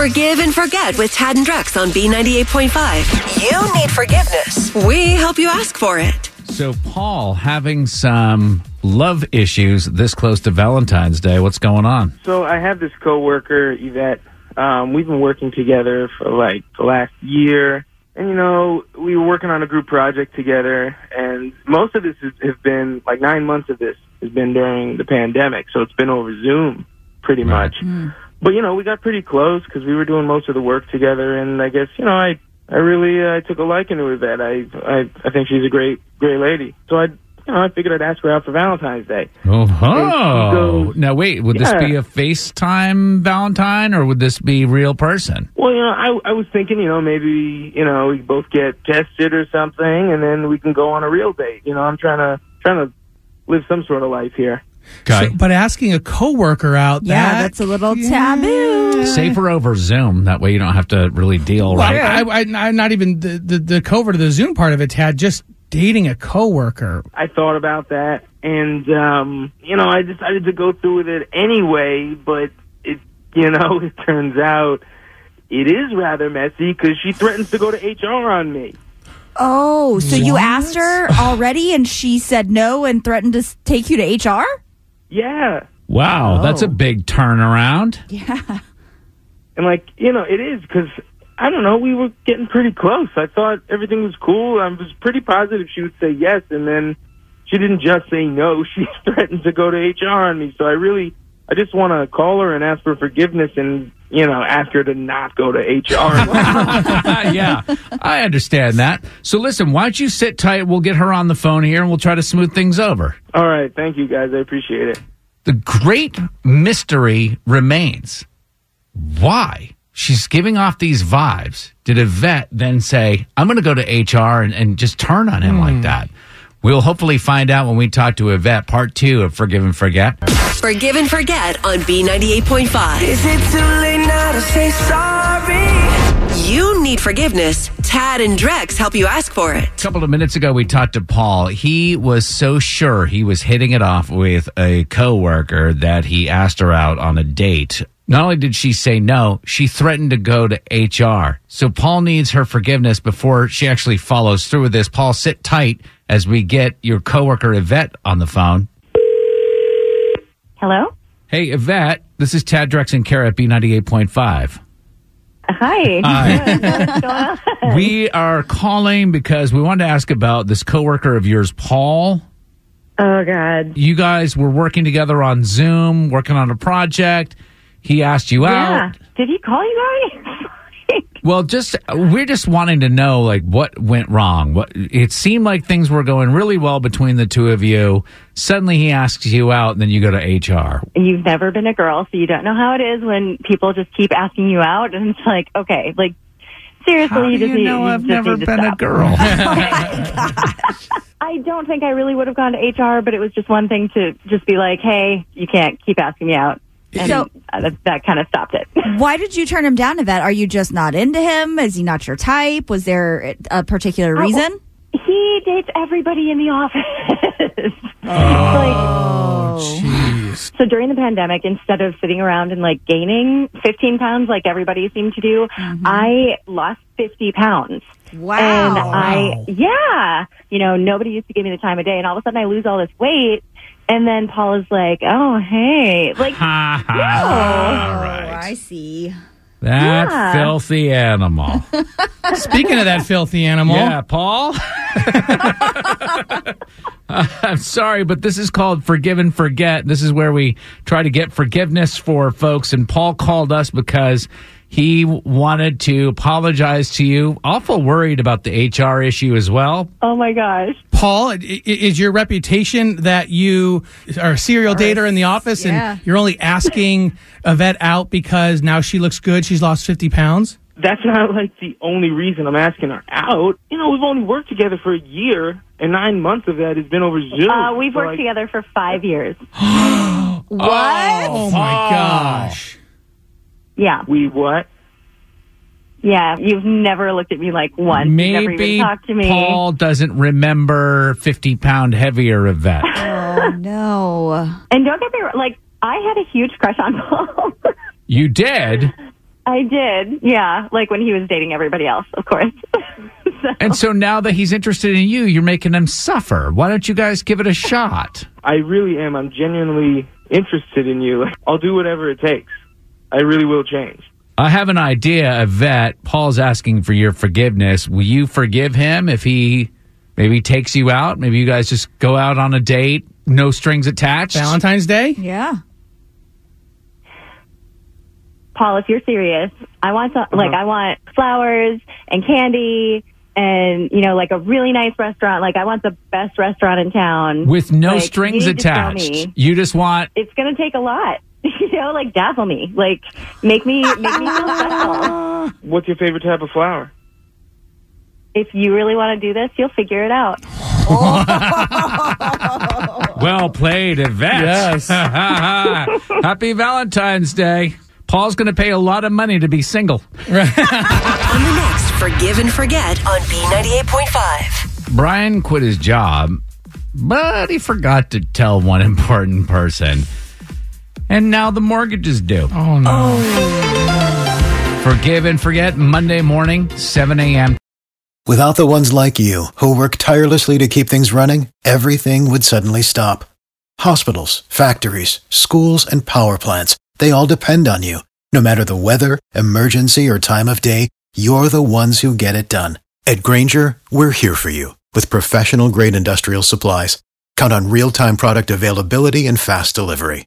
Forgive and forget with Tad and Drex on B98.5. You need forgiveness. We help you ask for it. So, Paul, having some love issues this close to Valentine's Day. What's going on? So I have this coworker, Yvette. Um, we've been working together for like the last year. And, you know, we were working on a group project together. And most of this has, has been, like nine months of this has been during the pandemic. So it's been over Zoom pretty much. But, you know, we got pretty close because we were doing most of the work together. And I guess, you know, I, I really, uh, I took a liking to her. That I, I, I think she's a great, great lady. So I, you know, I figured I'd ask her out for Valentine's Day. Oh, she goes- now wait. Would this be a FaceTime Valentine or would this be real person? Well, you know, I I was thinking, you know, maybe you know we both get tested or something, and then we can go on a real date. You know, I'm trying to trying to live some sort of life here. Okay, So- but asking a coworker out, Yeah, that, that's a little taboo. safer over Zoom. That way you don't have to really deal. Well, Right? I, I, I, not even the, the, the covert of the Zoom part of it, Tad, just dating a coworker. I thought about that, and um, you know, I decided to go through with it anyway. But it, you know, it turns out it is rather messy because she threatens to go to HR on me. Oh, so you asked her already and she said no and threatened to take you to HR? Yeah, wow, that's a oh. big turnaround. Yeah. and like you know, it is because. I don't know. We were getting pretty close. I thought everything was cool. I was pretty positive she would say yes, and then she didn't just say no. She threatened to go to HR on me. So I really, I just want to call her and ask for forgiveness, and you know, ask her to not go to HR. yeah, I understand that. So listen, why don't you sit tight? We'll get her on the phone here and we'll try to smooth things over. All right, thank you guys. I appreciate it. The great mystery remains why she's giving off these vibes. Did Yvette then say, I'm going to go to HR and, and just turn on him like hmm. that? We'll hopefully find out when we talk to Yvette, part two of Forgive and Forget. Forgive and forget on B98.5. Is it too late now to say sorry? You need forgiveness. Tad and Drex help you ask for it. A couple of minutes ago, we talked to Paul. He was so sure he was hitting it off with a coworker that he asked her out on a date. Not only did she say no, she threatened to go to HR. So Paul needs her forgiveness before she actually follows through with this. Paul, sit tight as we get your coworker Yvette on the phone. Hello? Hey, Yvette, this is Tad Drex and Kara at B98.5. Hi. On? We are calling because we wanted to ask about this coworker of yours, Paul. Oh, God. you guys were working together on Zoom, working on a project. He asked you Yeah. out. Did he call you guys? Well, just we're just wanting to know like what went wrong. What it seemed like things were going really well between the two of you. Suddenly he asks you out, and then you go to HR. You've never been a girl, so you don't know how it is when people just keep asking you out, and it's like, okay, like, seriously, How do you just you know I've never been a stop. girl? Oh I don't think I really would have gone to HR, but it was just one thing to just be like, hey, you can't keep asking me out. And So- uh, that, that kind of stopped it. Why did you turn him down, Yvette? Are you just not into him? Is he not your type? Was there a particular Oh, reason? he dates everybody in the office. Oh, like, jeez. So during the pandemic, instead of sitting around and like gaining 15 pounds like everybody seemed to do, I lost 50 pounds. Wow. And I, yeah, you know, nobody used to give me the time of day. And all of a sudden I lose all this weight. And then Paul is like, oh, hey, like, Ha ha! no. Oh, I see. that Yeah. filthy animal. Speaking of that filthy animal, yeah, Paul. I'm sorry, but this is called Forgive and Forget. This is where we try to get forgiveness for folks. And Paul called us because he wanted to apologize to you. Awful worried about the HR issue as well. Oh my gosh. Paul, i- i- is your reputation that you are a serial dater in the office Yeah. and you're only asking Yvette out because now she looks good? She's lost 50 pounds? That's not like the only reason I'm asking her out. You know, we've only worked together for a year, and nine months of that has been over Zoom. Uh, we've So, worked like, together for five years. What? Oh my gosh. Yeah. We what? Yeah. You've never looked at me like once. You've never Maybe even talked to me. Paul doesn't remember 50 pound heavier Yvette. Oh no. And don't get me wrong, like, I had a huge crush on Paul. you did. I did. Yeah. Like when he was dating everybody else, of course. so, And so now that he's interested in you, you're making him suffer. Why don't you guys give it a shot? I really am. I'm genuinely interested in you. I'll do whatever it takes. I really will change. I have an idea, Yvette. Paul's asking for your forgiveness. Will you forgive him if he maybe takes you out? Maybe you guys just go out on a date, no strings attached? Valentine's Day? Yeah. Paul, if you're serious, I want some, like, uh-huh. I want flowers and candy and, you know, like a really nice restaurant. Like, I want the best restaurant in town. With no Like, strings you need to show attached. me. You just want It's going to take a lot. You know, like dazzle me. Like, make me, make me feel special. What's your favorite type of flower? If you really want to do this, you'll figure it out. well played, Yvette. Yes. Happy Valentine's Day. Paul's going to pay a lot of money to be single. On the next Forgive and Forget on B98.5. Brian quit his job, but he forgot to tell one important person. And now the mortgage is due. Oh no. Oh. Forgive and forget Monday morning, 7 a.m. Without the ones like you, who work tirelessly to keep things running, everything would suddenly stop. Hospitals, factories, schools, and power plants, they all depend on you. No matter the weather, emergency, or time of day, you're the ones who get it done. At Grainger, we're here for you with professional grade industrial supplies. Count on real time product availability and fast delivery.